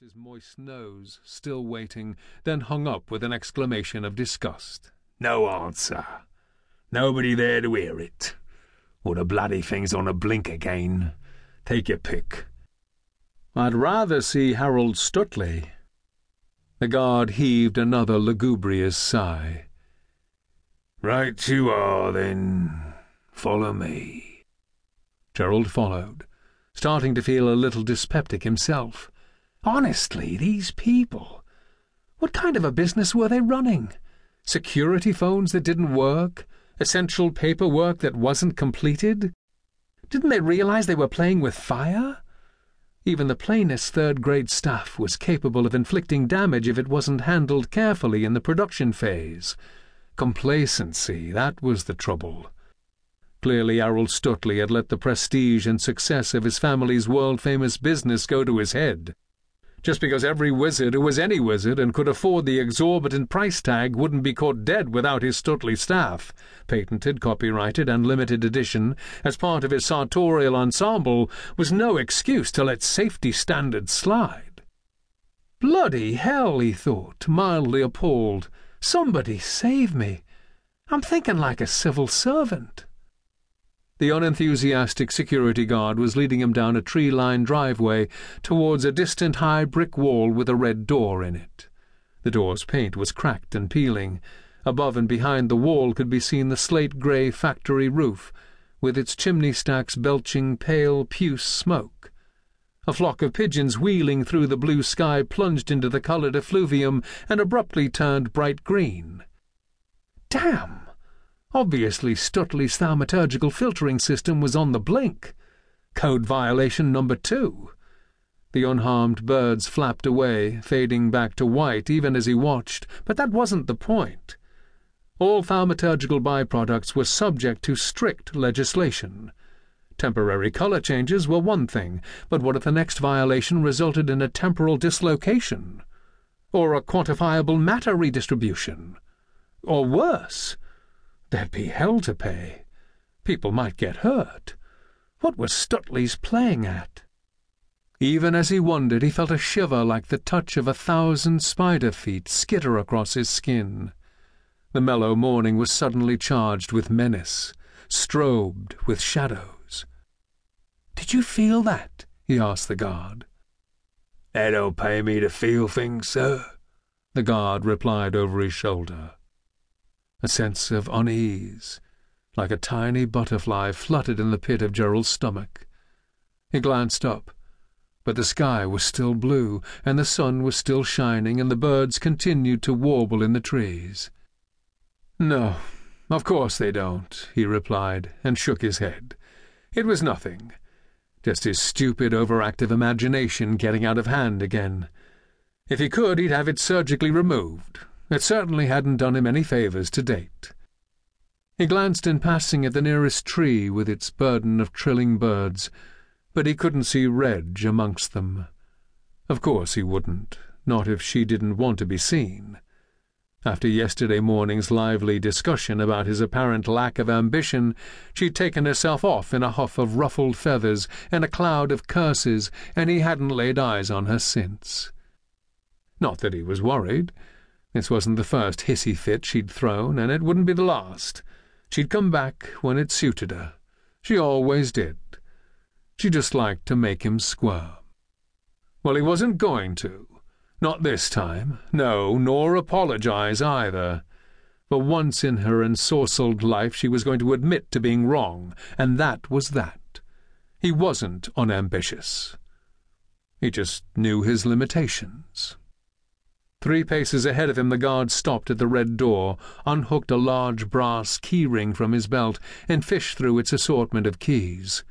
his moist nose, still waiting, then hung up with an exclamation of disgust. No answer. Nobody there to hear it. Or the bloody thing's on a blink again. Take your pick. I'd rather see Harold Stuteley. The guard heaved another lugubrious sigh. Right you are, then. Follow me. Gerald followed, starting to feel a little dyspeptic himself. Honestly, these people. What kind of a business were they running? Security phones that didn't work? Essential paperwork that wasn't completed? Didn't they realize they were playing with fire? Even the plainest third-grade stuff was capable of inflicting damage if it wasn't handled carefully in the production phase. Complacency, that was the trouble. Clearly Harold Stuteley had let the prestige and success of his family's world-famous business go to his head. Just because every wizard who was any wizard and could afford the exorbitant price tag wouldn't be caught dead without his Stuteley staff, patented, copyrighted, and limited edition, as part of his sartorial ensemble, was no excuse to let safety standards slide. Bloody hell, he thought, mildly appalled. Somebody save me. I'm thinking like a civil servant. The unenthusiastic security guard was leading him down a tree-lined driveway towards a distant high brick wall with a red door in it. The door's paint was cracked and peeling. Above and behind the wall could be seen the slate-grey factory roof, with its chimney stacks belching pale puce smoke. A flock of pigeons wheeling through the blue sky plunged into the coloured effluvium and abruptly turned bright green. Damn! Obviously, Stuteley's thaumaturgical filtering system was on the blink. Code violation number two. The unharmed birds flapped away, fading back to white even as he watched, but that wasn't the point. All thaumaturgical byproducts were subject to strict legislation. Temporary color changes were one thing, but what if the next violation resulted in a temporal dislocation? Or a quantifiable matter redistribution? Or worse? There'd be hell to pay. People might get hurt. What was Stuteley's playing at? Even as he wondered, he felt a shiver like the touch of a thousand spider feet skitter across his skin. The mellow morning was suddenly charged with menace, strobed with shadows. Did you feel that? he asked the guard. They don't pay me to feel things, sir, the guard replied over his shoulder. A sense of unease, like a tiny butterfly, fluttered in the pit of Gerald's stomach. He glanced up, but the sky was still blue, and the sun was still shining, and the birds continued to warble in the trees. No, of course they don't, he replied, and shook his head. It was nothing. Just his stupid, overactive imagination getting out of hand again. If he could, he'd have it surgically removed, it certainly hadn't done him any favours to date. He glanced in passing at the nearest tree with its burden of trilling birds, but he couldn't see Reg amongst them. Of course he wouldn't, not if she didn't want to be seen. After yesterday morning's lively discussion about his apparent lack of ambition, she'd taken herself off in a huff of ruffled feathers and a cloud of curses, and he hadn't laid eyes on her since. Not that he was worried. This wasn't the first hissy fit she'd thrown, and it wouldn't be the last. She'd come back when it suited her. She always did. She just liked to make him squirm. Well, he wasn't going to. Not this time. No, nor apologize either. For once in her ensorcelled life she was going to admit to being wrong, and that was that. He wasn't unambitious. He just knew his limitations. Three paces ahead of him the guard stopped at the red door, unhooked a large brass key-ring from his belt, and fished through its assortment of keys.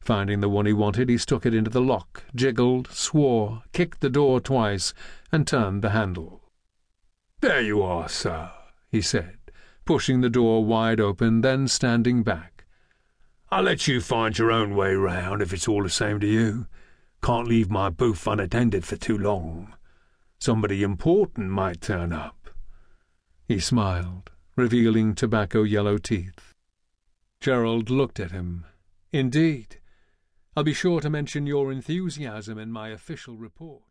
Finding the one he wanted, he stuck it into the lock, jiggled, swore, kicked the door twice, and turned the handle. "'There you are, sir,' he said, pushing the door wide open, then standing back. "'I'll let you find your own way round, if it's all the same to you. Can't leave my booth unattended for too long.' Somebody important might turn up. He smiled, revealing tobacco-yellow teeth. Gerald looked at him. Indeed. I'll be sure to mention your enthusiasm in my official report.